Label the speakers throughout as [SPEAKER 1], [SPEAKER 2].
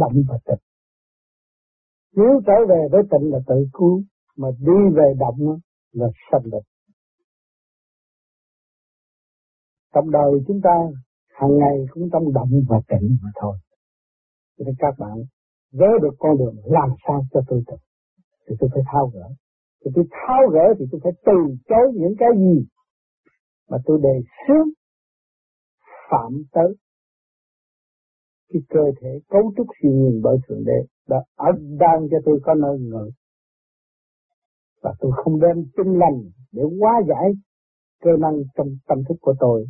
[SPEAKER 1] động và tịnh. Nếu trở về với tịnh là tự cứu, mà đi về động là sanh định trong đời chúng ta, hàng ngày cũng trong động và tịnh mà thôi. Cho nên các bạn vớ được con đường làm sao cho tôi tịnh, thì tôi phải thao gỡ. Thì tôi thao gỡ thì tôi phải từ chối những cái gì mà tôi đề xướng phạm tới cái cơ thể cấu trúc siêu nhiên bởi thượng đế đã ở đang cho tôi có nơi ngự. Và tôi không đem tinh lành để hóa giải cơ năng trong tâm thức của tôi,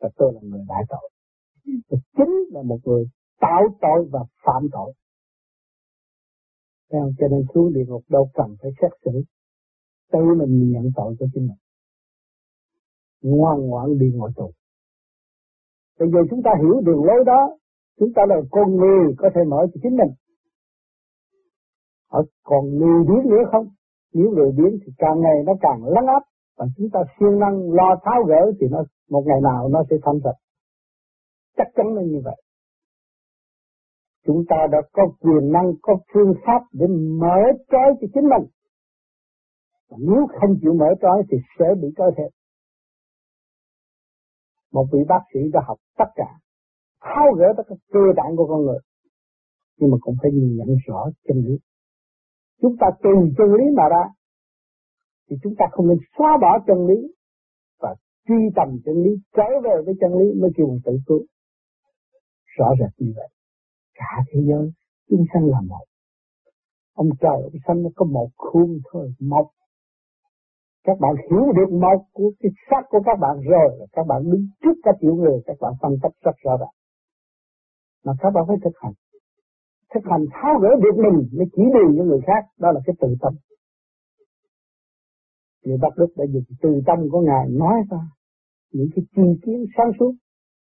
[SPEAKER 1] và tôi là người đại tội. Tôi chính là một người tạo tội và phạm tội. Thấy Cho nên xuống địa ngục đâu cần phải xét xử, Tự mình nhận tội cho chính mình. Ngoan ngoãn đi ngồi tù. Bây giờ chúng ta hiểu đường lối đó Chúng ta là con người có thể mở cho chính mình. Ở còn lười biến nữa không? Nếu lười biến thì càng ngày nó càng lắng áp Và chúng ta siêng năng lo tháo gỡ Thì nó một ngày nào nó sẽ thanh sạch Chắc chắn là như vậy. Chúng ta đã có quyền năng, có phương pháp để mở trói cho chính mình. Và nếu không chịu mở trói thì sẽ bị trói thêm. Một vị bác sĩ đã học tất cả, tháo gỡ tất cả cơ bản của con người. Nhưng mà cũng phải nhìn nhận rõ chân lý. Chúng ta từ chân lý mà ra, thì chúng ta không nên xóa bỏ chân lý và truy tầm chân lý, trở về với chân lý mới kêu mình tự cứu. Rõ rệt như vậy cả thế giới chúng sanh là một ông trời ông sanh nó có một khuôn thôi một các bạn hiểu được một của cái sắc của các bạn rồi các bạn đứng trước cả triệu người các bạn phân tích rất rõ ràng mà các bạn phải thực hành. Thực hành tháo gỡ được mình, mới chỉ đường cho người khác. Đó là cái tự tâm. Người Bác Đức đã dùng từ tâm của Ngài nói ra những cái chi kiến sáng suốt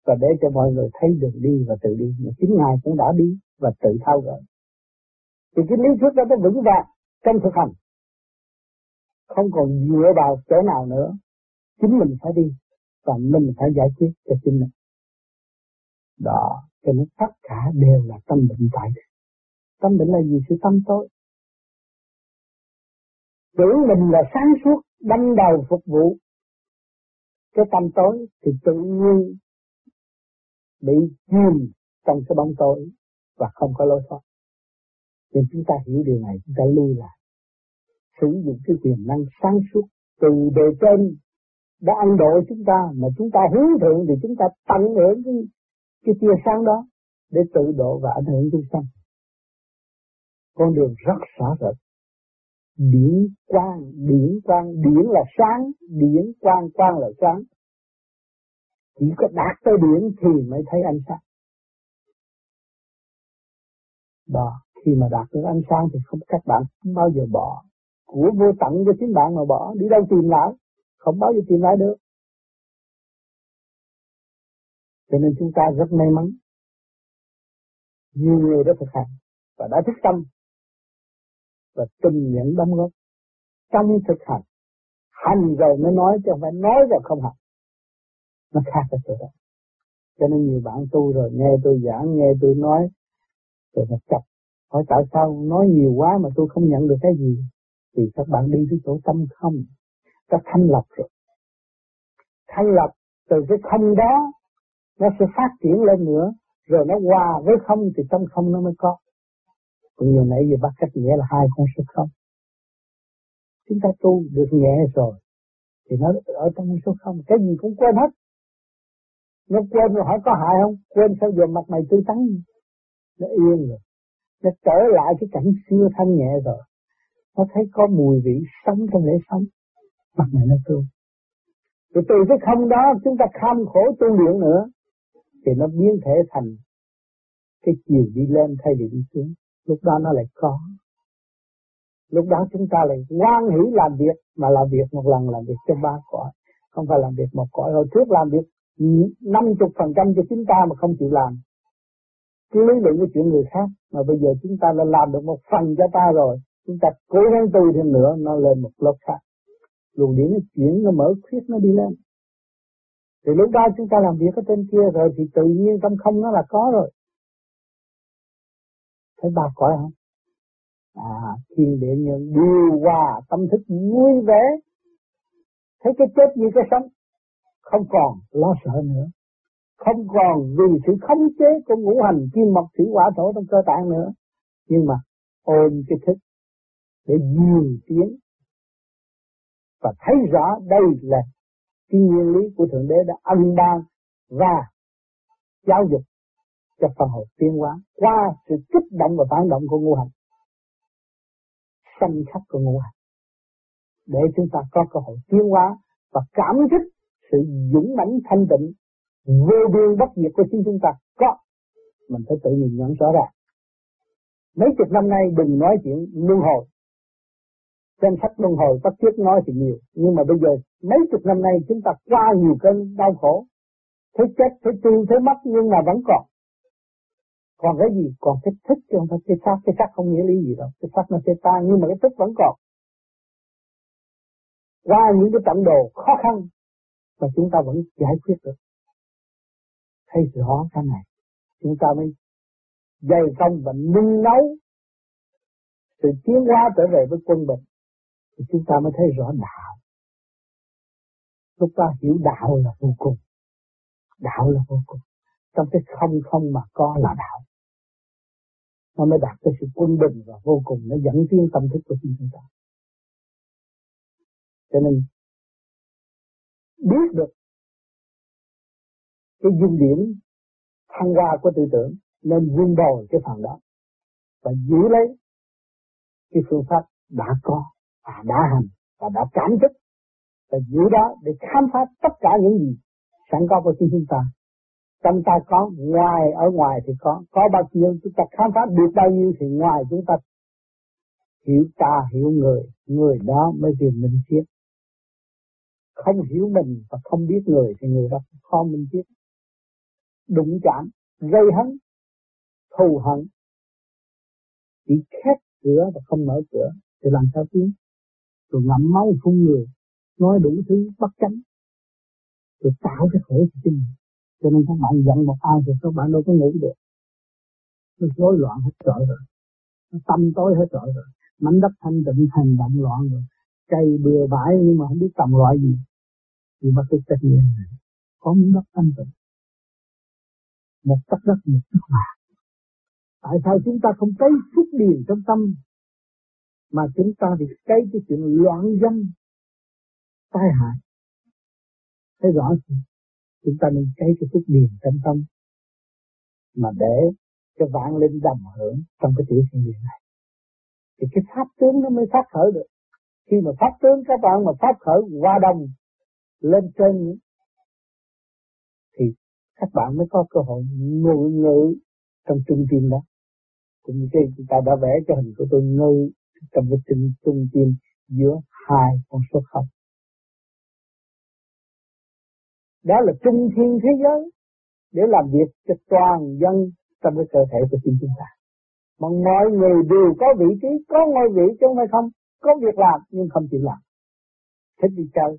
[SPEAKER 1] và để cho mọi người thấy đường đi và tự đi. Mà chính ngài cũng đã đi và tự thao gỡ. Thì cái lý thuyết đó nó vững vàng trong thực hành. Không còn dựa vào chỗ nào nữa. Chính mình phải đi và mình phải giải quyết cho chính mình. Đó cho nên tất cả đều là tâm bệnh tại tâm bệnh là gì sự tâm tối tưởng mình là sáng suốt đâm đầu phục vụ cái tâm tối thì tự nhiên bị chìm trong cái bóng tối và không có lối thoát. Nên chúng ta hiểu điều này, chúng ta lui lại. Sử dụng cái quyền năng sáng suốt từ bề trên đã ăn độ chúng ta mà chúng ta hướng thượng thì chúng ta tận hưởng cái, cái tia sáng đó để tự độ và ảnh hưởng chúng sanh. Con đường rất rõ rệt. Điển quang, điển quang, điển là sáng, điển quang, quang là sáng. Chỉ có đạt tới điển thì mới thấy ánh sáng. Đó, khi mà đạt được ánh sáng thì không các bạn không bao giờ bỏ. Của vô tận cho chính bạn mà bỏ, đi đâu tìm lại, không bao giờ tìm lại được. Cho nên chúng ta rất may mắn. Nhiều người đã thực hành và đã thức tâm và tình nhận đóng góp. Trong thực hành. Hành rồi mới nói chứ không phải nói rồi không hành. Nó khác ở chỗ đó cho nên nhiều bạn tu rồi nghe tôi giảng, nghe tôi nói, rồi mà chập hỏi tại sao nói nhiều quá mà tôi không nhận được cái gì? Thì các bạn đi tới chỗ tâm không. Các thanh lập rồi. Thanh lập từ cái không đó nó sẽ phát triển lên nữa, rồi nó hòa với không thì trong không nó mới có. Còn nhiều nãy giờ bắt cách nghĩa là hai con số không. Chúng ta tu được nhẹ rồi, thì nó ở trong số không. Cái gì cũng quên hết. Nó quên rồi hỏi có hại không? Quên sao giờ mặt mày tươi tắn? Nó yên rồi. Nó trở lại cái cảnh xưa thanh nhẹ rồi. Nó thấy có mùi vị sống trong lễ sống. Mặt mày nó tươi rồi từ cái không đó, chúng ta kham khổ tu luyện nữa thì nó biến thể thành cái chiều đi lên thay vì đi xuống. Lúc đó nó lại có. Lúc đó chúng ta lại quan hỷ làm việc, mà làm việc một lần làm việc cho ba cõi, không phải làm việc một cõi. Hồi trước làm việc năm chục phần trăm cho chúng ta mà không chịu làm. Cứ lý luận cái chuyện người khác, mà bây giờ chúng ta đã làm được một phần cho ta rồi, chúng ta cố gắng tu thêm nữa, nó lên một lớp khác. Luồng điển nó chuyển, nó mở khuyết, nó đi lên thì lúc đó chúng ta làm việc ở trên kia rồi thì tự nhiên trong không nó là có rồi. Thấy ba cõi không à thiên địa nhân điều hòa tâm thức vui vẻ. Thấy cái chết như cái sống, không còn lo sợ nữa. Không còn vì sự khống chế của ngũ hành kim mộc thủy hỏa thổ trong cơ tạng nữa. Nhưng mà ôm cái thức để nhìn tiếng và thấy rõ đây là cái nguyên lý của thượng đế đã ân ban và giáo dục cho phần hồn tiến hóa qua sự kích động và phản động của ngũ hành. Sanh khắc của ngũ hành. Để chúng ta có cơ hội tiến hóa và cảm thức sự dũng mãnh thanh tịnh, vô biên bất diệt của chính chúng ta có. Mình phải tự nhìn nhận rõ ràng. Mấy chục năm nay đừng nói chuyện luân hồi trên sách luân hồi bất thiết nói thì nhiều. Nhưng mà bây giờ mấy chục năm nay chúng ta qua nhiều cơn đau khổ. Thấy chết thấy tu, thấy mất nhưng mà vẫn còn. Còn cái gì? Còn cái thức chứ không phải cái xác. Cái xác không nghĩa lý gì đâu. Cái xác nó sẽ tan nhưng mà cái thức vẫn còn. Qua những cái trận đồ khó khăn mà chúng ta vẫn giải quyết được. Thấy rõ cái này chúng ta mới dày công và nung nấu. Sự tiến hóa trở về với quân bình thì chúng ta mới thấy rõ đạo. Lúc ta hiểu đạo là vô cùng. Đạo là vô cùng. Trong cái không không mà có là đạo. Nó mới đạt tới sự quân bình và vô cùng. Nó dẫn tiến tâm thức của chúng ta. Cho nên, biết được cái dung điểm thăng hoa của tư tưởng, nên vun bồi cái phần đó và giữ lấy cái phương pháp đã có và đã hành và đã cảm thức. Và giữ đó để khám phá tất cả những gì sẵn có của chính chúng ta. Trong ta có, ngoài, ở ngoài thì có. Có bao nhiêu, chúng ta khám phá được bao nhiêu thì ngoài chúng ta hiểu ta, hiểu người. Người đó mới tìm minh triết không hiểu mình và không biết người thì người đó khó minh triết đụng chạm, gây hấn, thù hận. Chỉ khép cửa và không mở cửa thì làm sao tiến? Rồi ngậm máu phun người, nói đủ thứ bất chánh rồi tạo cái khổ cho chính mình. Cho nên các bạn giận một ai thì các bạn đâu có ngủ được. Nó rối loạn hết trọi rồi. Nó tâm tối hết trọi rồi. Mảnh đất thanh tịnh thành động loạn rồi. Cây bừa bãi nhưng mà không biết trồng loại gì. Thì bắt được trách nhiệm. Có miếng đất thanh tịnh. Một tấc đất, một tấc vàng tại sao chúng ta không cấy phúc điền trong tâm? Mà chúng ta bị cái cái chuyện loạn dân tai hại, thấy rõ chưa? Chúng ta nên cái cái phúc điền trong tâm mà để cho vạn linh đầm hưởng trong cái tiểu thiên địa này. Thì cái pháp tướng nó mới phát khởi được. Khi mà pháp tướng các bạn mà phát khởi qua đồng lên trên thì các bạn mới có cơ hội ngự ngự trong trung tim đó. Cũng như cái chúng ta đã vẽ cho hình của tôi ngự trong cái trung, trung tim giữa hai con số không. Đó là trung thiên thế giới để làm việc cho toàn dân trong cái cơ thể của chính chúng ta. Mà mọi người đều có vị trí có ngôi vị chứ không phải không. Có việc làm nhưng không chịu làm. Thích đi chơi.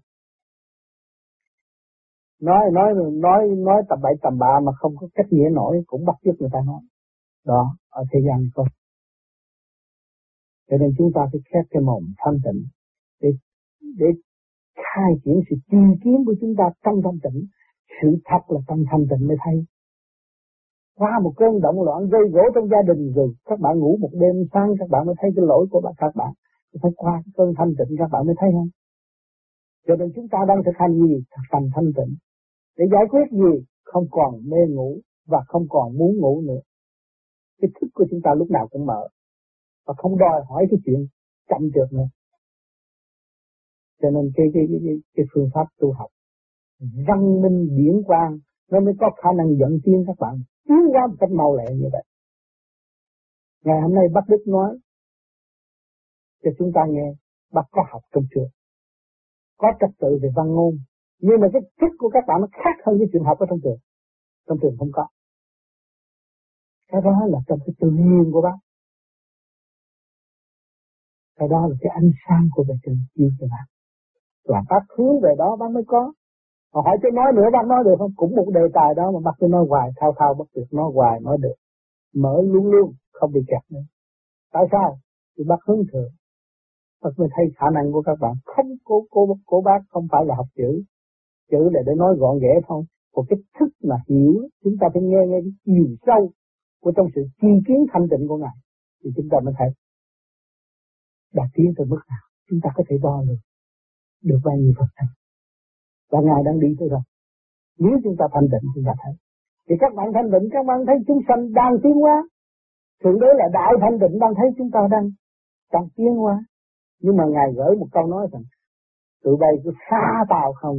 [SPEAKER 1] Nói nói nói nói tầm bậy tầm bạ mà không có cách nghĩa nổi cũng bắt chước người ta nói. Đó ở thế gian có cho nên chúng ta phải khép cái mồm thanh tịnh để để khai triển sự tìm kiếm của chúng ta trong thanh tịnh. Sự thật là trong thanh tịnh mới thấy. Qua một cơn động loạn gây gỗ trong gia đình rồi, các bạn ngủ một đêm sáng, các bạn mới thấy cái lỗi của các bạn. Phải qua cái cơn thanh tịnh các bạn mới thấy không? Cho nên chúng ta đang thực hành gì? Thực hành thanh tịnh. Để giải quyết gì? Không còn mê ngủ và không còn muốn ngủ nữa. Cái thức của chúng ta lúc nào cũng mở và không đòi hỏi cái chuyện chậm trượt nữa. Cho nên cái cái cái cái, phương pháp tu học văn minh điển quang nó mới có khả năng dẫn tiến các bạn. Tiến qua một cách mau lẹ như vậy. Ngày hôm nay bác đức nói cho chúng ta nghe bác có học trong trường có trật tự về văn ngôn nhưng mà cái thức của các bạn nó khác hơn cái chuyện học ở trong trường. Trong trường không có. Cái đó là trong cái tự nhiên của bác cái đó là cái ánh sáng của bề trên chiếu cho bạn và bác hướng về đó bác mới có họ hỏi cho nói nữa, bác nói được không cũng một đề tài đó mà bác cứ nói hoài, thao thao bất tuyệt nói hoài, nói được mở luôn luôn, không bị kẹt nữa. Tại sao? Thì bác hướng thượng. Bác mới thấy khả năng của các bạn không cố cố cố bác không phải là học chữ. Chữ là để nói gọn ghẽ thôi. Còn cái thức mà hiểu, chúng ta phải nghe nghe cái chiều sâu của trong sự chi kiến thanh tịnh của Ngài thì chúng ta mới thấy đạt tiến tới mức nào, chúng ta có thể đo được được bao nhiêu phần trăm. Và ngài đang đi tới đâu? Nếu chúng ta thanh định chúng ta thấy. Thì các bạn thanh định các bạn thấy chúng sanh đang tiến hóa. Thượng đế là đại thanh định đang thấy chúng ta đang đang tiến hóa. Nhưng mà ngài gửi một câu nói rằng, tụi bay cứ xa tàu không.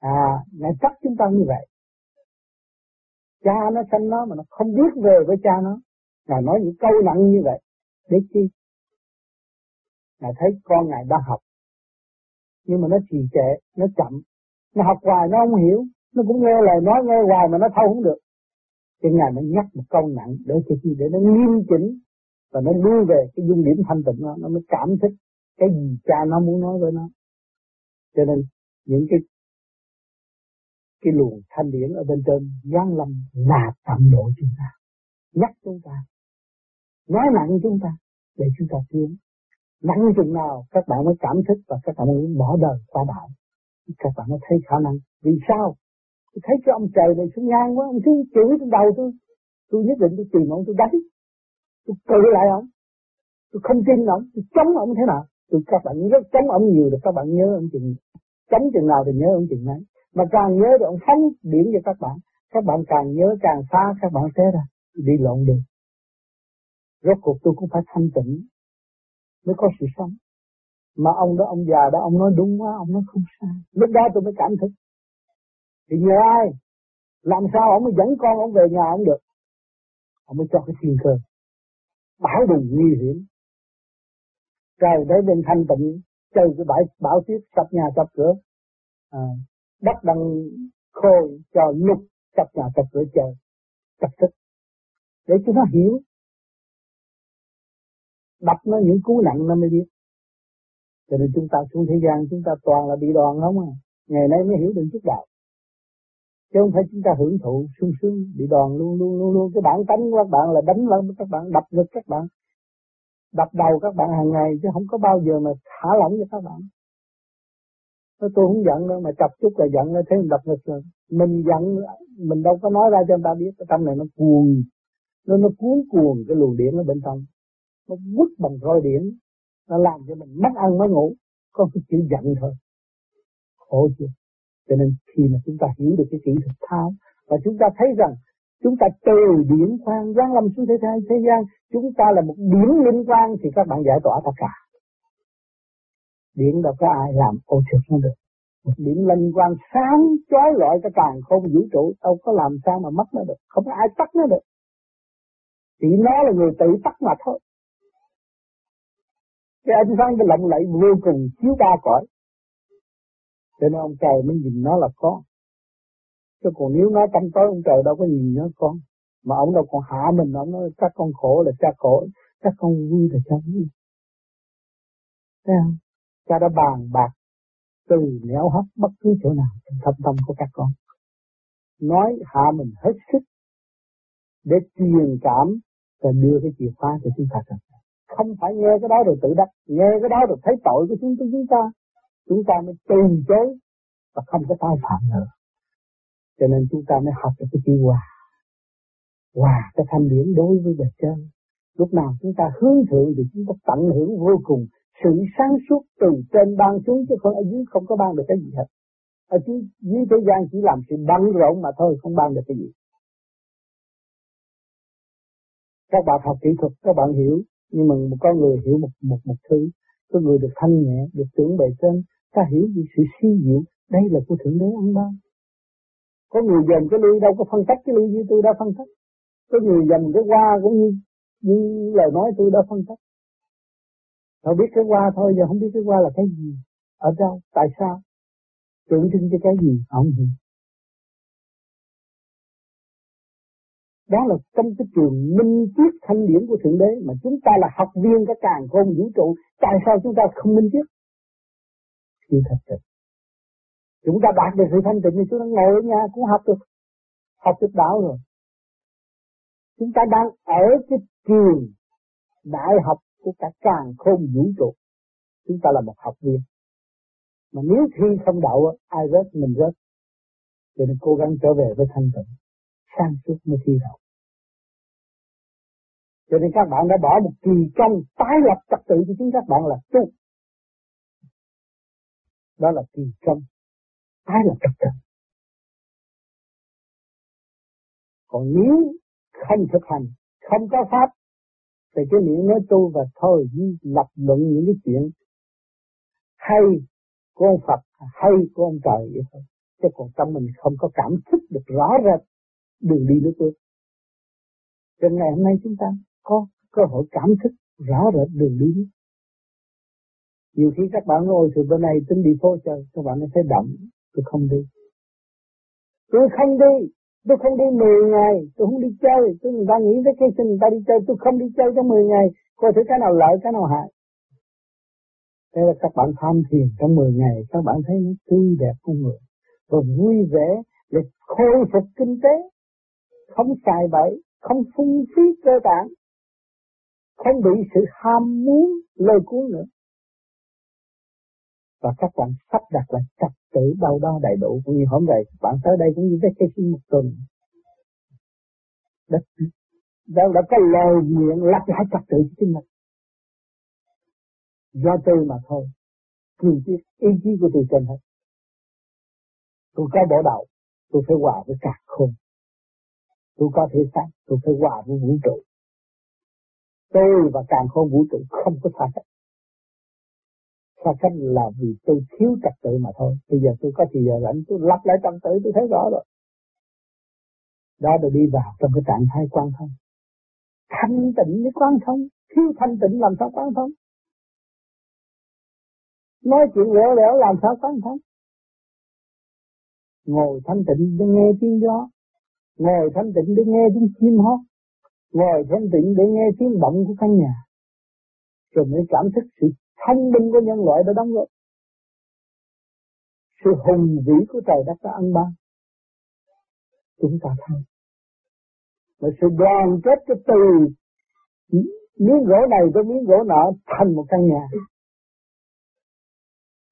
[SPEAKER 1] À ngài chắc chúng ta như vậy. Cha nó sanh nó mà nó không biết về với cha nó. Ngài nói những câu nặng như vậy để chi? Ngài thấy con ngài đang học. Nhưng mà nó trì trệ, nó chậm. Nó học hoài, nó không hiểu. Nó cũng nghe lời nói, nghe hoài mà nó thâu không được. Thì ngài mới nhắc một câu nặng để cho chi để nó nghiêm chỉnh và nó đưa về cái dung điểm thanh tịnh nó nó mới cảm thích cái gì cha nó muốn nói với nó. Cho nên những cái cái luồng thanh điển ở bên trên, giáng lâm là tầm độ chúng ta. Nhắc chúng ta. Nói nặng chúng ta để chúng ta tiến nặng chừng nào, các bạn mới cảm thức và các bạn mới bỏ đời qua đạo các bạn mới thấy khả năng. Vì sao? Tôi thấy cái ông trời này xuống ngang quá, ông xuống chửi trên đầu tôi. Tôi nhất định tôi tìm ông, tôi đánh. Tôi cự lại ông. Tôi không tin ông, tôi chống ông thế nào. Tôi các bạn rất chống ông nhiều được các bạn nhớ ông chừng chống chừng nào thì nhớ ông chừng đấy mà càng nhớ thì ông phóng điểm cho các bạn. Các bạn càng nhớ càng xa các bạn sẽ ra. Đi lộn được. Rốt cuộc tôi cũng phải thanh tịnh mới có sự sống. Mà ông đó ông già đó ông nói đúng quá ông nói không sai. Lúc đó tôi mới cảm thức. Thì nhờ ai? Làm sao ông mới dẫn con ông về nhà ông được? Ông mới cho cái thiên cơ. Bảo đừng nguy hiểm. Trời để bên thanh tịnh chơi cái bãi bảo tuyết sập nhà sập cửa. À, đất đang khô cho lục sập nhà sập cửa trời. Tập thức. Để cho nó hiểu đập nó những cú nặng nó mới biết. Cho nên chúng ta xuống thế gian, chúng ta toàn là bị đòn không à. Ngày nay mới hiểu được chút đạo. Chứ không phải chúng ta hưởng thụ, sung sướng, bị đòn luôn luôn luôn luôn. Cái bản tánh của các bạn là đánh lắm, các bạn đập ngực các bạn. Đập đầu các bạn hàng ngày, chứ không có bao giờ mà thả lỏng cho các bạn. Nói, tôi không giận đâu, mà chọc chút là giận, thấy mình đập ngực rồi. Mình giận, mình đâu có nói ra cho người ta biết, cái tâm này nó cuồng. Nó nó cuốn cuồng cái luồng điện ở bên trong nó quất bằng roi điện nó làm cho mình mất ăn mất ngủ. Có cái chữ giận thôi. Khổ chưa? Cho nên khi mà chúng ta hiểu được cái kỹ thuật thao và chúng ta thấy rằng chúng ta từ điển quang giáng lâm xuống thế gian, thế gian chúng ta là một điển liên quan thì các bạn giải tỏa tất cả. Điển đâu có ai làm ô trực nó được. Một điểm linh quang sáng chói lọi cái càng không vũ trụ đâu có làm sao mà mất nó được. Không có ai tắt nó được. Chỉ nó là người tự tắt mà thôi cái ánh sáng cái lộng lẫy vô cùng chiếu ba cõi. Cho nên ông trời mới nhìn nó là con chứ còn nếu nó tâm tối, ông trời đâu có nhìn nó con mà ông đâu còn hạ mình, ông nói, các con khổ là cha khổ, các con vui là cha vui. Thấy không? Cha đã bàn bạc từ nẻo hấp bất cứ chỗ nào trong thâm tâm của các con. Nói hạ mình hết sức để truyền cảm và đưa cái chìa khóa cho chúng ta thật không phải nghe cái đó rồi tự đắc nghe cái đó rồi thấy tội của chúng chúng ta. Chúng ta mới từ chối và không có tái phạm nữa. Cho nên chúng ta mới học được cái chữ hòa. Hòa cái thanh điển đối với bề trên. Lúc nào chúng ta hướng thượng thì chúng ta tận hưởng vô cùng sự sáng suốt từ trên ban xuống chứ không ở dưới không có ban được cái gì hết. Ở dưới, dưới thế gian chỉ làm sự bận rộn mà thôi không ban được cái gì. Các bạn học kỹ thuật các bạn hiểu nhưng mà một con người hiểu một một một thứ, có người được thanh nhẹ, được tưởng bề trên, ta hiểu được sự suy diệu, đây là của thượng đế ăn ban. Có người dành cái ly đâu có phân tích cái ly như tôi đã phân tích có người dành cái hoa cũng như như lời nói tôi đã phân tích họ biết cái hoa thôi, giờ không biết cái hoa là cái gì, ở đâu, tại sao? Tượng trưng cho cái gì không hiểu. Đó là trong cái trường minh triết thanh điển của Thượng Đế mà chúng ta là học viên cái càng khôn vũ trụ. Tại sao chúng ta không minh triết? Chưa thật sự. Chúng ta đạt được sự thanh tịnh thì chúng ta ngồi ở nhà cũng học được. Học được đạo rồi. chúng ta đang ở cái trường đại học của cả càng khôn vũ trụ chúng ta là một học viên mà nếu thi không đậu ai rớt, mình rớt cho nên cố gắng trở về với thanh tịnh sang suốt mới thi đậu cho nên các bạn đã bỏ một kỳ công tái lập trật tự cho chính các bạn là tu. Đó là kỳ công tái lập trật tự. Còn nếu không thực hành, không có pháp, thì cái miệng nói tu và thôi chỉ lập luận những cái chuyện hay của ông Phật, hay của ông trời vậy thôi. Chứ còn tâm mình không có cảm thức được rõ rệt đường đi nước bước. Cho ngày hôm nay chúng ta có cơ hội cảm thức rõ rệt đường đi nhiều khi các bạn ngồi từ bên này tính đi phố chơi, các bạn thấy động, tôi không đi. Tôi không đi, tôi không đi 10 ngày, tôi không đi chơi. Tôi người ta nghĩ tới cái sinh người ta đi chơi, tôi không đi chơi trong 10 ngày. Coi thử cái nào lợi, cái nào hại. Thế là các bạn tham thiền trong 10 ngày, các bạn thấy nó tươi đẹp con người và vui vẻ để khôi phục kinh tế. Không xài bậy không phung phí cơ bản không bị sự ham muốn lôi cuốn nữa. Và các bạn sắp đặt lại trật tự đâu đó đầy đủ. Cũng như hôm nay bạn tới đây cũng như vacation một tuần. Đất đã, đã có lời nguyện lặp lại trật tự cho chính mình. Do tôi mà thôi. Cương quyết ý chí của tôi trên hết. Tôi có bỏ đầu tôi phải hòa với cả khôn tôi có thể xác tôi phải hòa với vũ trụ tôi và càng khôn vũ trụ không có xa cách. Xa cách là vì tôi thiếu trật tự mà thôi. Bây giờ tôi có thì giờ rảnh, tôi lặp lại trật tự tôi thấy rõ rồi. Đó là đi vào trong cái trạng thái quan thông. Thanh tịnh với quan thông, thiếu thanh tịnh làm sao quan thông? Nói chuyện lẻo lẻo làm sao quan thông? Ngồi thanh tịnh để nghe tiếng gió. Ngồi thanh tịnh để nghe tiếng chim hót ngồi thanh tịnh để nghe tiếng động của căn nhà, rồi mới cảm thức sự thông minh của nhân loại đã đóng góp. Sự hùng vĩ của trời đất đã ăn ban. Chúng ta thấy Và sự đoàn kết cái từ miếng gỗ này với miếng gỗ nọ thành một căn nhà.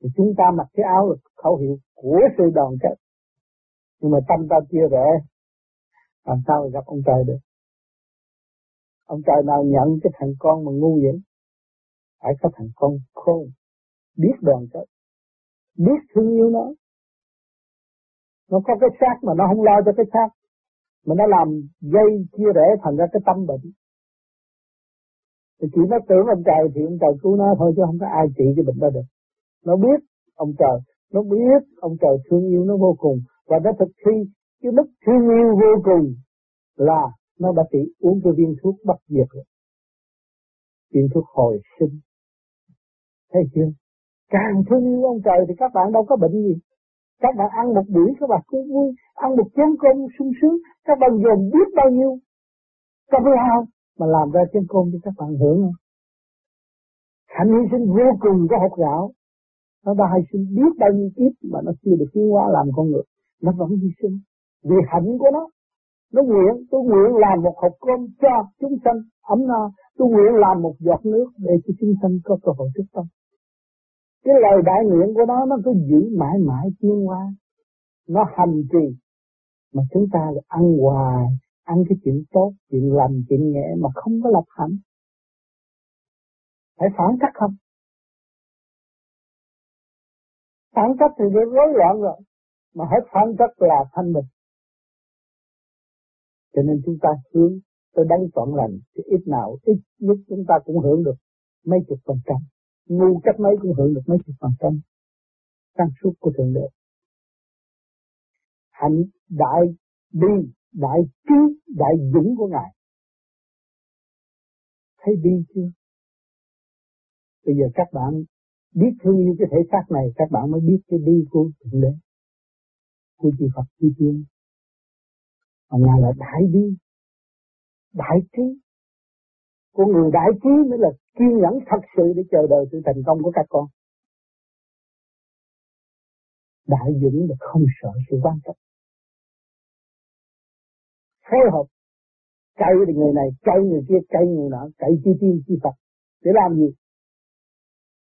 [SPEAKER 1] Thì chúng ta mặc cái áo là khẩu hiệu của sự đoàn kết. Nhưng mà tâm ta chia rẽ, làm sao gặp ông trời được? Ông trời nào nhận cái thằng con mà ngu vậy? Phải có thằng con khôn, biết đoàn kết biết thương yêu nó. Nó có cái xác mà nó không lo cho cái xác, mà nó làm dây chia rẽ thành ra cái tâm bệnh. Thì chỉ nó tưởng ông trời thì ông trời cứu nó thôi, chứ không có ai trị cái bệnh đó được. Nó biết ông trời, nó biết ông trời thương yêu nó vô cùng, và nó thực thi cái mức thương yêu vô cùng là nó đã bị uống cái viên thuốc bắt diệt rồi. Viên thuốc hồi sinh. Thấy chưa? Càng thương yêu ông trời thì các bạn đâu có bệnh gì. Các bạn ăn một buổi, các bạn cũng vui. Ăn một chén cơm sung sướng, các bạn dồn biết bao nhiêu. Công lao mà làm ra chén cơm cho các bạn hưởng không? Hạnh hy sinh vô cùng có học gạo. Nó đã hy sinh biết bao nhiêu kiếp mà nó chưa được tiến hóa làm con người. Nó vẫn hy sinh vì hạnh của nó nó nguyện, tôi nguyện làm một hộp cơm cho chúng sanh ấm no. Tôi nguyện làm một giọt nước để cho chúng sanh có cơ hội thức tâm. Cái lời đại nguyện của nó nó cứ giữ mãi mãi tiến hóa. Nó hành trì. Mà chúng ta là ăn hoài, ăn cái chuyện tốt, chuyện lành, chuyện nhẹ mà không có lập hạnh phải phản cách không? Phản cách thì rối loạn rồi. Mà hết phản cách là thanh bình cho nên chúng ta hướng tới đánh trọn lành thì ít nào, ít nhất chúng ta cũng hưởng được mấy chục phần trăm. Ngu cách mấy cũng hưởng được mấy chục phần trăm sáng suốt của thượng đế. Hạnh, đại bi, đại trí, đại dũng của ngài. Thấy đi chưa? Bây giờ các bạn biết thương yêu cái thể xác này, các bạn mới biết cái đi của thượng đế, của chư Phật chư tiên. Ông ngài là đại bi, đại trí. Con người đại trí mới là kiên nhẫn thật sự để chờ đợi sự thành công của các con. Đại dũng là không sợ sự quan trọng phối hợp,
[SPEAKER 2] cậy thì người này, cậy người kia, cậy người nọ, cậy chi tiên, chi Phật. Để làm gì?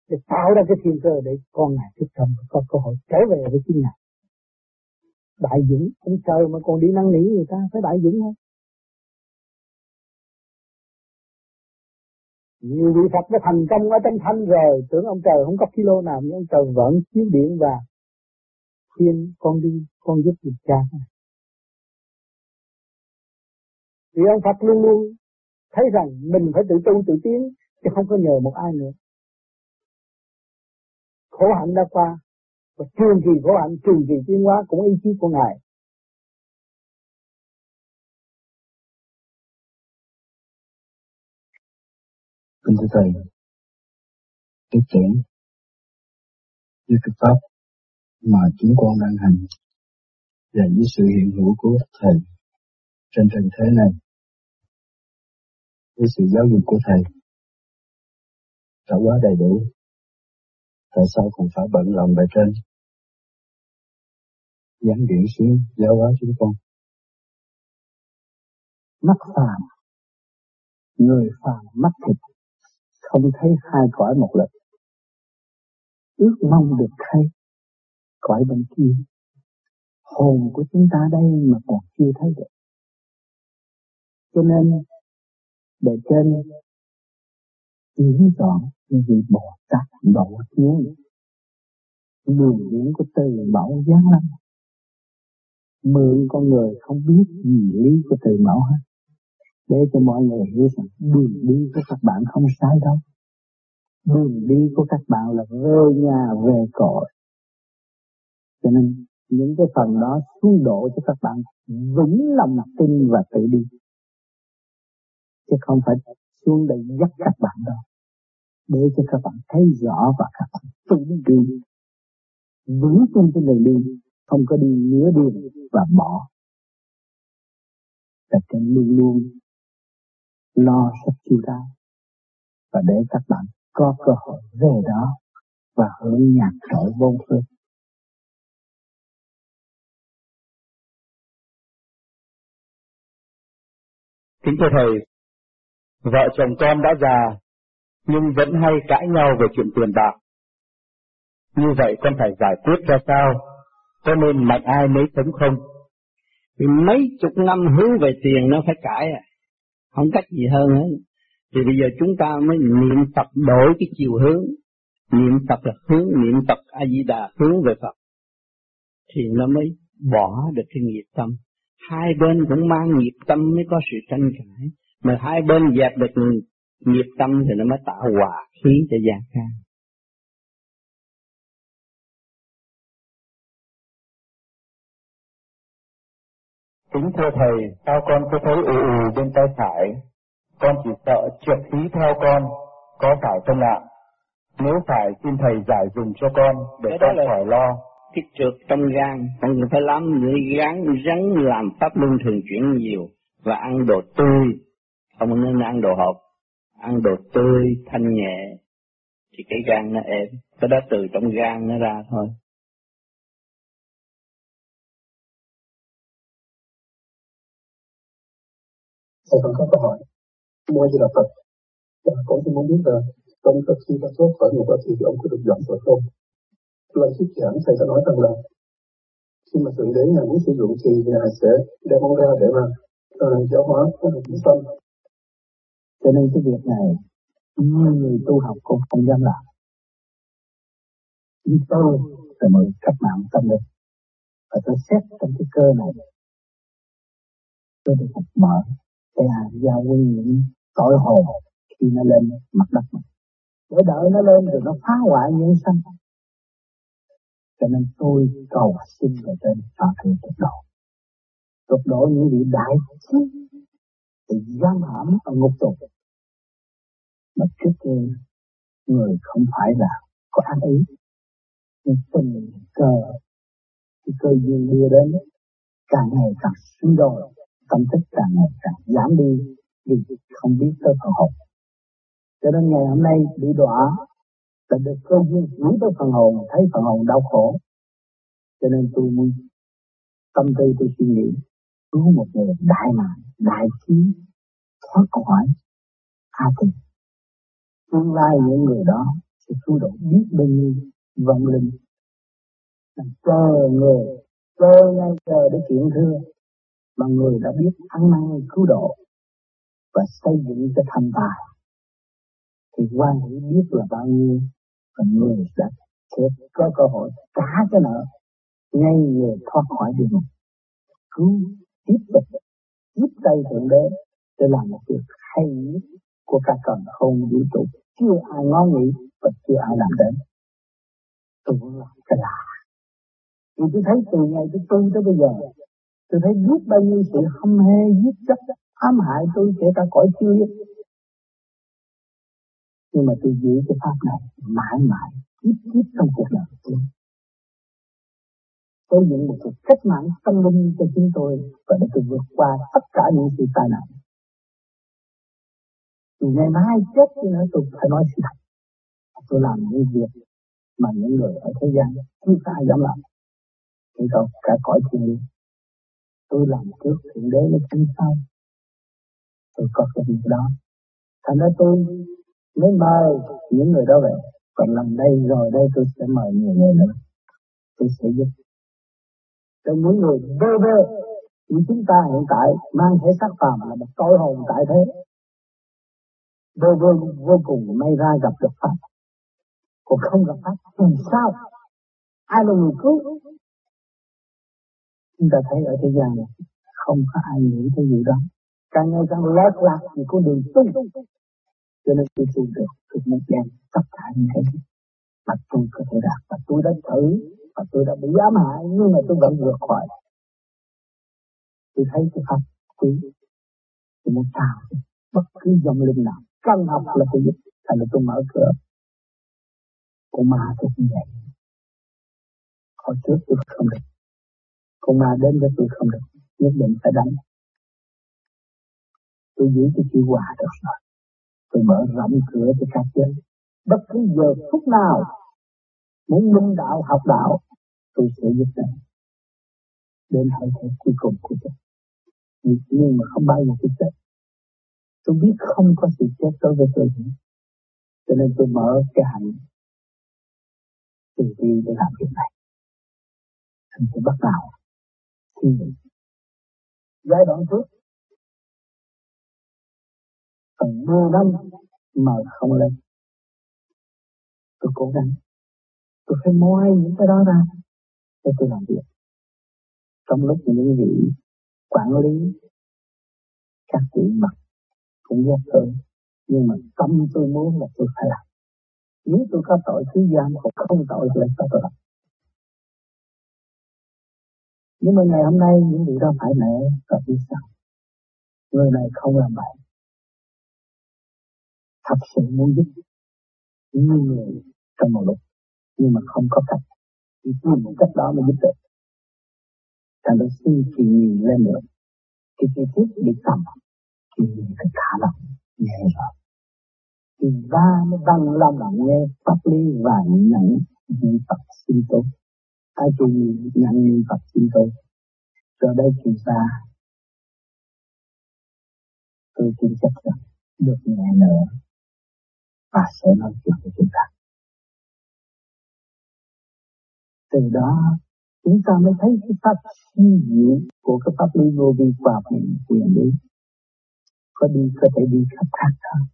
[SPEAKER 2] Để tạo ra cái thiên cơ để con ngài thức tâm có cơ hội trở về với chính ngài đại dũng, ông trời mà còn đi năn nỉ người ta, phải đại dũng không? Nhiều vị Phật đã thành công ở trong thanh rồi. Tưởng ông trời không có kilo nào, nhưng ông trời vẫn chiếu điện và khuyên con đi, con giúp được cha. Vì ông Phật luôn luôn thấy rằng mình phải tự tu tự tiến, chứ không có nhờ một ai nữa. Khổ hạnh đã qua và trường kỳ khổ hạnh trường kỳ tiến hóa cũng ý chí của ngài.
[SPEAKER 3] Kính thưa Thầy, cái giảng như cái pháp mà chúng con đang hành và với sự hiện hữu của Thầy trên trần thế này. Với sự giáo dục của Thầy đã quá đầy đủ tại sao còn phải bận lòng bề trên? Giáng điển xuống giáo hóa chúng con.
[SPEAKER 2] Mắt phàm, người phàm mắt thịt, không thấy hai cõi một lần ước mong được thấy cõi bên kia. Hồn của chúng ta đây mà còn chưa thấy được. Cho nên, bề trên chuyển chọn những vị Bồ Tát độ thiên đường điển của từ mẫu giáng lâm mượn con người không biết gì lý của từ mẫu hết. Để cho mọi người hiểu rằng đường đi của các bạn không sai đâu. Đường đi của các bạn là về nhà về cội. Cho nên, những cái phần đó xuống độ cho các bạn vững lòng tin và tự đi. Chứ không phải xuống đây dắt các bạn đâu. Để cho các bạn thấy rõ và các bạn tự đi. Vững tin trên đường đi không có đi nửa đường và bỏ là trên luôn luôn lo sắp chu đáo và để các bạn có cơ hội về đó và hưởng nhạc trội vô phương
[SPEAKER 4] Kính thưa Thầy, vợ chồng con đã già, nhưng vẫn hay cãi nhau về chuyện tiền bạc. Như vậy con phải giải quyết ra sao? Có nên mạnh ai nấy cũng không?
[SPEAKER 5] Vì mấy chục năm hướng về tiền nó phải cãi à. Không cách gì hơn hết. Thì bây giờ chúng ta mới niệm Phật đổi cái chiều hướng. Niệm Phật là hướng, niệm Phật A-di-đà hướng về Phật. Thì nó mới bỏ được cái nghiệp tâm. Hai bên cũng mang nghiệp tâm mới có sự tranh cãi. Mà hai bên dẹp được nghiệp tâm thì nó mới tạo hòa khí cho gian khang.
[SPEAKER 4] Kính thưa Thầy, sao con cứ thấy ù ù bên tay phải? Con chỉ sợ trượt khí theo con, có phải không ạ? Nếu phải, xin Thầy giải dùm cho con để con khỏi lo.
[SPEAKER 5] Cái trượt trong gan, con phải làm để gắn rắn làm pháp luân thường chuyển nhiều và ăn đồ tươi, không nên ăn đồ hộp ăn đồ tươi thanh nhẹ thì cái gan nó êm cái đó từ trong gan nó ra thôi
[SPEAKER 3] Thầy còn có câu hỏi. Mua gì là Phật? Và con chỉ muốn biết là trong các khi ta thoát khỏi một thì ông có được dọn rồi không? Lần thuyết giảng thầy đã nói rằng là khi mà thượng đế ngài muốn sử dụng thì ngài sẽ đem ông ra để mà uh, giáo hóa uh, sanh
[SPEAKER 2] cho nên cái việc này nhiều người tu học cũng không dám làm. Nhưng tôi là mời các mạng tâm linh. Và tôi xét trong cái cơ này tôi được học mở là giao quy những tội hồn khi nó lên mặt đất. Mình để đợi nó lên rồi nó phá hoại nhân sanh. Cho nên tôi cầu xin về trên và thượng Tịch độ. Tịch độ những vị đại trí thì giam hãm ở ngục tù. Mà trước kia người không phải là có ăn ý. Nhưng tình cờ, cái cơ duyên đưa đến, càng ngày càng suy đồi tâm thức càng ngày càng giảm đi vì không biết tới phần hồn. Cho nên ngày hôm nay bị đọa là được cơ duyên hướng tới phần hồn, thấy phần hồn đau khổ. Cho nên tôi muốn, tâm tư tôi suy nghĩ, cứu một người đại mạng, đại trí, thoát khỏi tha tình tương lai những người đó sẽ cứu độ biết bao nhiêu vong linh. Chờ người, chờ ngay chờ để chuyện thương mà người đã biết ăn năn cứu độ và xây dựng cho thành tài thì quan hệ biết là bao nhiêu và người sẽ, sẽ có cơ hội trả cái nợ ngay người thoát khỏi địa ngục cứu tiếp tục tiếp tay thượng đế để làm một việc hay nhất của cả cần không vũ trụ. Chưa ai ngó nghĩ và chưa ai làm đến. Tôi muốn làm cái lạ vì tôi thấy từ ngày tôi tu tới bây giờ tôi thấy biết bao nhiêu sự hâm hê, giết chấp ám hại tôi, kể cả cõi chưa nhưng mà tôi giữ cái pháp này mãi mãi, tiếp tiếp trong cuộc đời tôi Tôi dựng một cuộc cách mạng tâm linh cho chúng tôi và để tôi vượt qua tất cả những sự tai nạn. Dù ngày mai chết thì nữa, tôi phải nói sự thật. Tôi làm những việc mà những người ở thế gian chúng ta dám làm. Thì còn cả cõi thiên liêng. Tôi làm trước thượng đế mới tính sau. Tôi có cái việc đó. Thành ra tôi mới mời những người đó về. Còn làm đây rồi đây tôi sẽ mời nhiều người nữa. Tôi sẽ giúp cho những người vơ vơ như chúng ta hiện tại mang thể xác phàm là một cõi hồn tại thế vơ vơ vô cùng may ra gặp được pháp còn không gặp pháp thì sao ai là người cứu chúng ta thấy ở thế gian này, không có ai nghĩ tới gì đó. Càng ngày càng lót lạc thì con đường tu. Cho nên tôi tu được tôi muốn đem tất cả những cái mà tôi có thể đạt. Và tôi đã thử, và tôi đã bị ám hại, nhưng mà tôi vẫn vượt khỏi. Tôi thấy cái pháp quý tôi muốn chào bất cứ dòng linh nào, căn học là tôi giúp. Thành là tôi mở cửa. Của ma tôi cũng vậy. Hồi trước tôi không được con ma đến với tôi không được. Nhất định phải đánh. Tôi giữ cái chữ hòa được rồi tôi mở rộng cửa cho các giới. Bất cứ giờ phút nào muốn minh đạo, học đạo, tôi sẽ giúp đỡ. Đến hơi thở cuối cùng của tôi. Nhưng mà không bao giờ tôi chết. Tôi biết không có sự chết đối với tôi nữa. Cho nên tôi mở cái hạnh từ bi để làm việc này. Thành tôi bắt đầu suy nghĩ giai đoạn trước. Phần 10 năm mà không lên. Tôi cố gắng. Tôi phải moi những cái đó ra để tôi làm việc. Trong lúc những vị quản lý các vị mặt cũng ghét tôi, nhưng mà tâm tôi muốn là tôi phải làm. Nếu tôi có tội thứ gian còn không tội thì sao tôi làm nhưng mà ngày hôm nay những vị đó phải mẹ và biết sao? Người này không làm vậy thật sự muốn giúp nhiều người trong một lúc, nhưng mà không có cách. Chỉ có một cách đó mới giúp được. Thành ra xin kỳ nhìn lên được. Cái chi tiết bị tầm, kỳ nhìn phải thả lỏng nhẹ rồi. Thì ba mới bằng lòng nghe pháp lý và nhận những Phật sinh tốt ai tu nhận niệm Phật xin tồn cho đây thì xa. Tôi tin chắc rằng được nhẹ nữa và sẽ nói chuyện với chúng ta. Từ đó, chúng ta mới thấy cái pháp siêu diệu của cái pháp lý vô vi và quyền lý có đi, có thể đi khắp khác thôi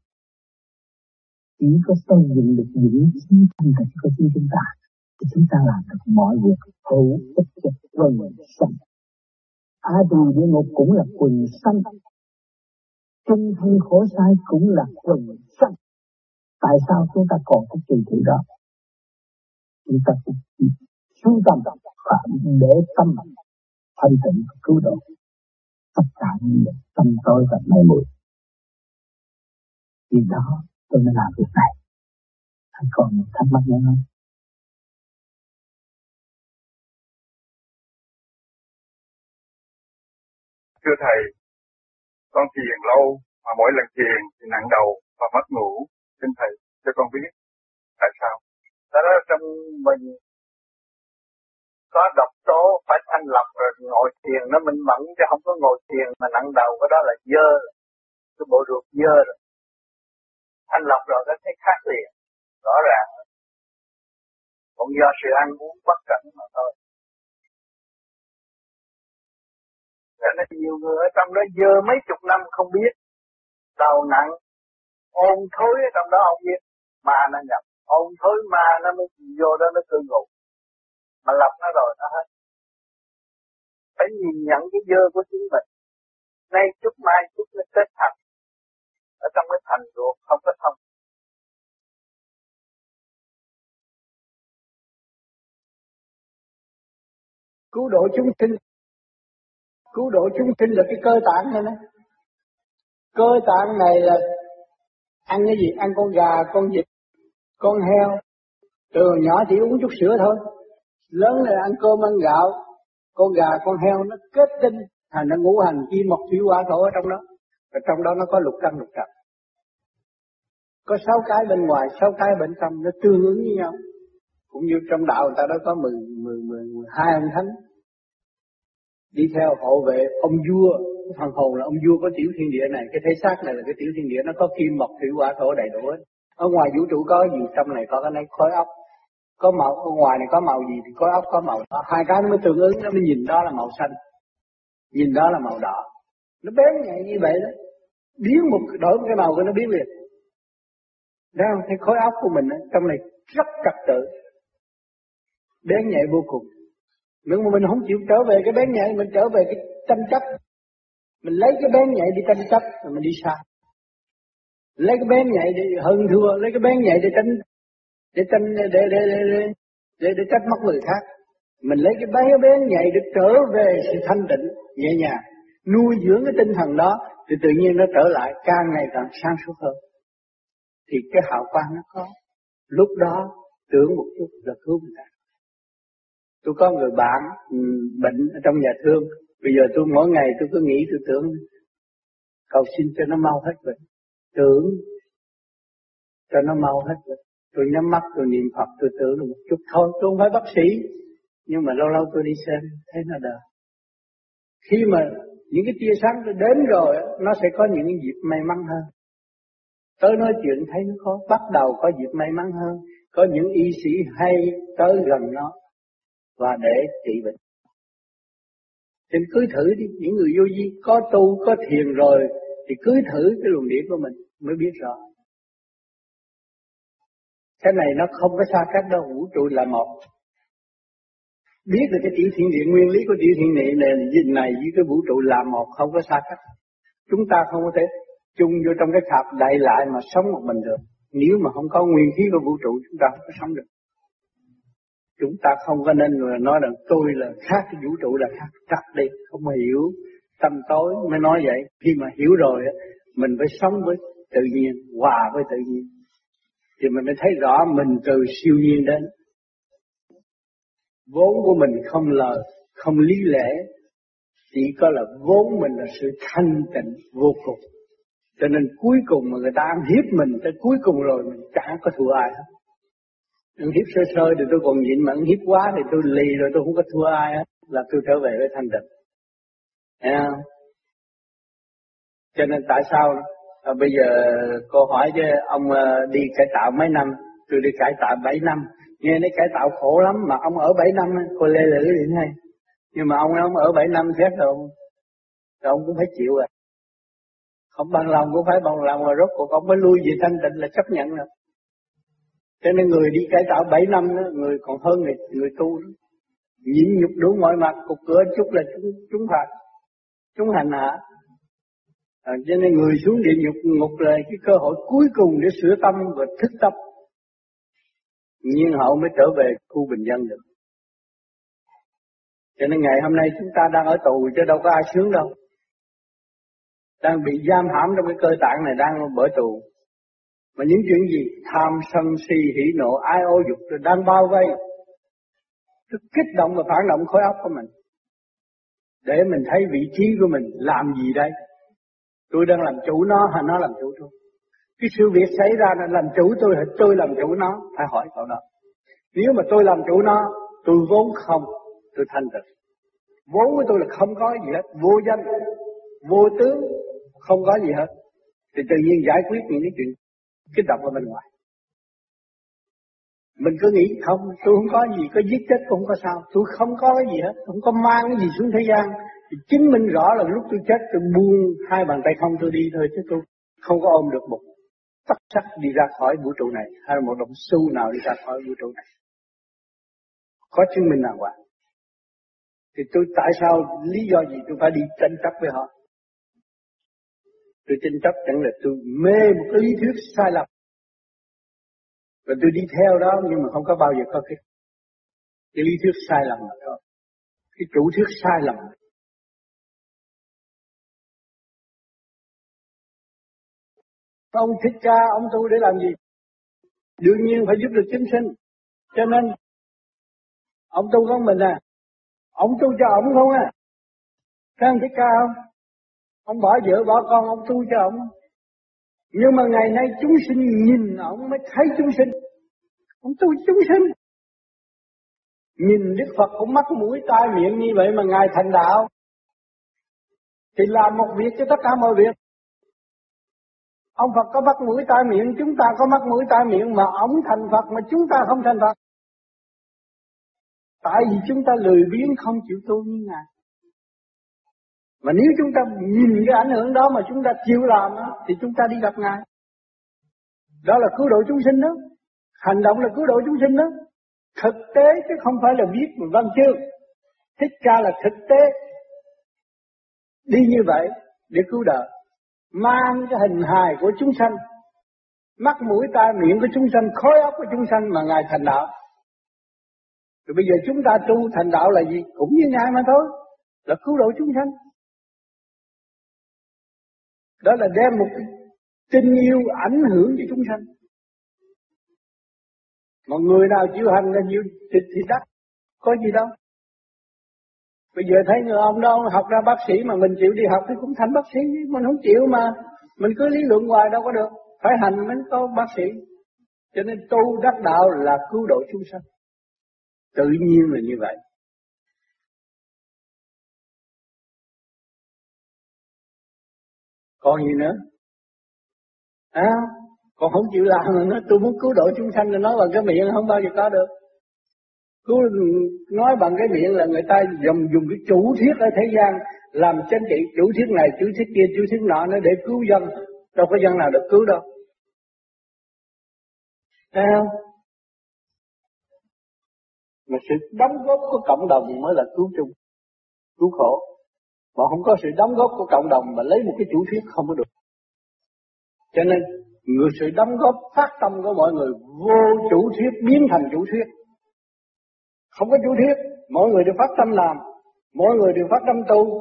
[SPEAKER 2] chỉ có xây dựng được những trí thanh tịnh của chính chúng ta chúng ta làm được mọi việc hữu ích cho quần sanh a tỳ địa ngục cũng là quần sanh. Chung thân khổ sai cũng là quần sanh. Tại sao chúng ta còn cái kỳ thị đó? Chúng ta chú tâm và để tâm thanh tịnh cứu độ tất cả những tâm tối và mê muội. Vì đó tôi mới làm việc này. Anh còn thắc mắc nữa không?
[SPEAKER 6] Thưa thầy, con thiền lâu mà mỗi lần thiền thì nặng đầu và mất ngủ. Xin thầy cho con biết tại sao. Đó là trong mình có độc tố, phải thanh lọc rồi ngồi thiền nó minh mẫn chứ không có ngồi thiền mà nặng đầu, cái đó là dơ.
[SPEAKER 1] Cái bộ ruột dơ rồi. Thanh lọc rồi nó thấy khác liền. Rõ ràng. Cũng do sự ăn uống bất cẩn mà thôi. Cho nên nhiều người ở trong đó dơ mấy chục năm không biết. Đau nặng, ôn thối ở trong đó không biết. Mà nó nhập, ôn thối ma nó mới vô đó nó cư ngụ. Mà lập nó rồi nó hết. Phải nhìn nhận cái dơ của chính mình. Nay chút mai chút nó kết thành ở trong cái thành ruột không có thông.
[SPEAKER 6] Cứu độ chúng sinh cứu độ chúng sinh là cái cơ tạng này nè cơ tạng này là ăn cái gì? Ăn con gà, con vịt, con heo. Từ nhỏ chỉ uống chút sữa thôi. Lớn là ăn cơm, ăn gạo, con gà, con heo nó kết tinh. Thành nó ngũ hành chi mộc thủy hỏa thổ ở trong đó. Và trong đó nó có lục căn, lục trần. Có sáu cái bên ngoài, sáu cái bên trong, nó tương ứng với nhau. Cũng như trong đạo người ta đó có mười mười mười mười hai ông thánh đi theo hộ vệ, ông vua thần hồn là ông vua có tiểu thiên địa này, cái thể xác này là cái tiểu thiên địa, nó có kim, mộc, thủy, hỏa, thổ đầy đủ hết. Ở ngoài vũ trụ có gì, trong này có cái này, khối óc. Có màu, ở ngoài này có màu gì thì khối óc có màu đó hai cái nó mới tương ứng, nó mới nhìn đó là màu xanh, nhìn đó là màu đỏ. Nó bén nhạy như vậy đó. Biến một, đổi một cái màu của nó biến liền. Đang? Thấy khối óc của mình trong này rất trật tự, bén nhạy vô cùng nhưng mà mình không chịu trở về cái bén nhạy mình trở về cái tranh chấp. Mình lấy cái bén nhạy đi tranh chấp rồi mình đi xa. Lấy cái bén nhạy để hơn thua lấy cái bén nhạy để tranh để tranh để để để để, để, để trách móc người khác. Mình lấy cái bén bén nhạy để trở về sự thanh tịnh nhẹ nhàng nuôi dưỡng cái tinh thần đó thì tự nhiên nó trở lại càng ngày càng sáng suốt hơn. Thì cái hào quang nó có. Lúc đó tưởng một chút là cứu người ta tôi có người bạn ừ, bệnh ở trong nhà thương. Bây giờ tôi mỗi ngày tôi cứ nghĩ, tôi tưởng cầu xin cho nó mau hết bệnh. Tưởng cho nó mau hết bệnh. Tôi nhắm mắt, tôi niệm phật, tôi tưởng được một chút thôi. Tôi không phải bác sĩ, nhưng mà lâu lâu tôi đi xem, thấy nó đỡ. Khi mà những cái tia sáng đến rồi, nó sẽ có những dịp may mắn hơn. Tới nói chuyện thấy nó có bắt đầu có dịp may mắn hơn. Có những y sĩ hay tới gần nó và để trị bệnh. Thì cứ thử đi, những người vô vi có tu, có thiền rồi thì cứ thử cái luồng điển của mình mới biết rõ. Cái này nó không có xa cách đâu, vũ trụ là một. Biết được cái tiểu thiện điện, nguyên lý của tiểu thiện điện này, này với cái vũ trụ là một không có xa cách. Chúng ta không có thể chung vô trong cái thạp đại lại mà sống một mình được. Nếu mà không có nguyên khí của vũ trụ chúng ta không có sống được chúng ta không có nên nói rằng tôi là khác, cái vũ trụ là khác. Chặt đi, không mà hiểu. Tâm tối mới nói vậy. Khi mà hiểu rồi mình phải sống với tự nhiên, hòa với tự nhiên. Thì mình mới thấy rõ mình từ siêu nhiên đến. Vốn của mình không lời không lý lẽ. Chỉ có là vốn mình là sự thanh tịnh, vô cùng. Cho nên cuối cùng mà người ta ăn hiếp mình, tới cuối cùng rồi mình chẳng có thua ai hết ăn hiếp sơ sơ thì tôi còn nhịn mà ăn hiếp quá thì tôi lì rồi tôi không có thua ai hết là tôi trở về với thanh tịnh Thấy không? cho nên tại sao à, bây giờ cô hỏi chứ ông à, đi cải tạo mấy năm? Tôi đi cải tạo 7 năm. Nghe nói cải tạo khổ lắm mà ông ở 7 năm cô lê lử điện hay nhưng mà ông ông ở 7 năm chết rồi rồi ông cũng phải chịu à. Không bằng lòng cũng phải bằng lòng rồi rốt cuộc ông mới lui về thanh tịnh là chấp nhận rồi cho nên người đi cải tạo 7 năm đó, người còn hơn người, người tu đó. Nhịn nhục đủ mọi mặt, cục cửa chút là chúng, chúng phạt, chúng hành hạ. À, cho nên người xuống địa ngục ngục là cái cơ hội cuối cùng để sửa tâm và thức tâm. nhiên hậu mới trở về khu bình dân được. Cho nên ngày hôm nay chúng ta đang ở tù chứ đâu có ai sướng đâu. Đang bị giam hãm trong cái cơ tạng này đang bởi tù. Mà những chuyện gì tham sân si hỉ nộ ai ô dục rồi đang bao vây. Tức kích động và phản động khối óc của mình. Để mình thấy vị trí của mình làm gì đây. Tôi đang làm chủ nó hay nó làm chủ tôi. Cái sự việc xảy ra là làm chủ tôi hay tôi làm chủ nó. Phải hỏi cậu đó. Nếu mà tôi làm chủ nó, tôi vốn không, tôi thanh tịnh. Vốn của tôi là không có gì hết, vô danh, vô tướng, không có gì hết. thì tự nhiên giải quyết những cái chuyện kích động ở bên ngoài. Mình cứ nghĩ, không, tôi không có gì có giết chết cũng không có sao. Tôi không có cái gì hết không có mang cái gì xuống thế gian. Thì chứng minh rõ là lúc tôi chết, tôi buông hai bàn tay không tôi đi thôi, chứ tôi không có ôm được một tất sắc đi ra khỏi vũ trụ này, hay là một đồng xu nào đi ra khỏi vũ trụ này. Có chứng minh nào hoàng thì tôi, tại sao, lý do gì tôi phải đi tranh chấp với họ? Tôi tranh chấp chẳng là tôi mê một cái lý thuyết sai lầm. Và tôi đi theo đó nhưng mà không có bao giờ có cái cái lý thuyết sai lầm nào đó cái chủ thuyết sai lầm. Ông thích ca, ông tu để làm gì? Đương nhiên phải giúp được chúng sinh. Cho nên, ông tu con mình à. Ông tu cho ông không à? Các anh thích ca không? Ông bỏ vợ bỏ con, ông tu cho ông. Nhưng mà ngày nay chúng sinh nhìn ông mới thấy chúng sinh. Ông tu chúng sinh. Nhìn Đức Phật cũng mắt mũi tai miệng như vậy mà Ngài thành đạo. Thì làm một việc cho tất cả mọi việc. Ông Phật có mắt mũi tai miệng, chúng ta có mắt mũi tai miệng mà ông thành Phật mà chúng ta không thành Phật. Tại vì chúng ta lười biếng, không chịu tu như Ngài mà nếu chúng ta nhìn cái ảnh hưởng đó mà chúng ta chịu làm đó, thì chúng ta đi gặp Ngài. Đó là cứu độ chúng sinh đó. Hành động là cứu độ chúng sinh đó. Thực tế chứ không phải là viết một văn chương. Thích ca là thực tế. Đi như vậy để cứu độ Mang cái hình hài của chúng sanh. Mắt mũi tai miệng của chúng sanh, khối óc của chúng sanh mà Ngài thành đạo. Rồi bây giờ chúng ta tu thành đạo là gì? Cũng như Ngài mà thôi. Là cứu độ chúng sanh. Đó là đem một tình yêu ảnh hưởng cho chúng sanh. Mà người nào chịu hành là nhiều thì, thì đắc, có gì đâu. Bây giờ thấy người ông đó học ra bác sĩ mà mình chịu đi học thì cũng thành bác sĩ, mình không chịu mà mình cứ lý luận hoài đâu có được, phải hành mới có bác sĩ. Cho nên tu đắc đạo là cứu độ chúng sanh. Tự nhiên là như vậy. Còn gì nữa? À, còn không chịu làm mà nó tôi muốn cứu độ chúng sanh là nói bằng cái miệng không bao giờ có được. Cứu nói bằng cái miệng là người ta dùng dùng cái chủ thuyết ở thế gian làm chính trị. Chủ thuyết này chủ thuyết kia chủ thuyết nọ nó để cứu dân. Đâu có dân nào được cứu đâu. Thấy không? Mà sự đóng góp của cộng đồng mới là cứu chung, cứu khổ. Mà không có sự đóng góp của cộng đồng mà lấy một cái chủ thuyết không có được. Cho nên người sự đóng góp phát tâm của mọi người vô chủ thuyết biến thành chủ thuyết. Không có chủ thuyết, mọi người đều phát tâm làm, mọi người đều phát tâm tu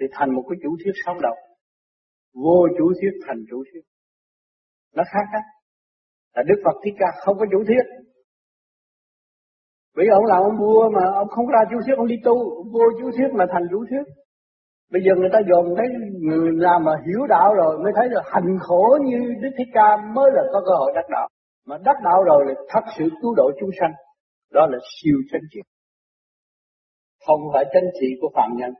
[SPEAKER 6] thì thành một cái chủ thuyết sống động. Vô chủ thuyết thành chủ thuyết. Nó khác á. Là Đức Phật Thích Ca không có chủ thuyết. Vì ông là ông vua mà ông không ra chủ thuyết, ông đi tu, vô chủ thuyết mà thành chủ thuyết. Bây giờ người ta dồn thấy người nào mà hiểu đạo rồi mới thấy là hành khổ như Đức Thích Ca mới là có cơ hội đắc đạo. Mà đắc đạo rồi là thật sự cứu độ chúng sanh. Đó là siêu chánh trị. Không phải chánh trị của phạm nhân.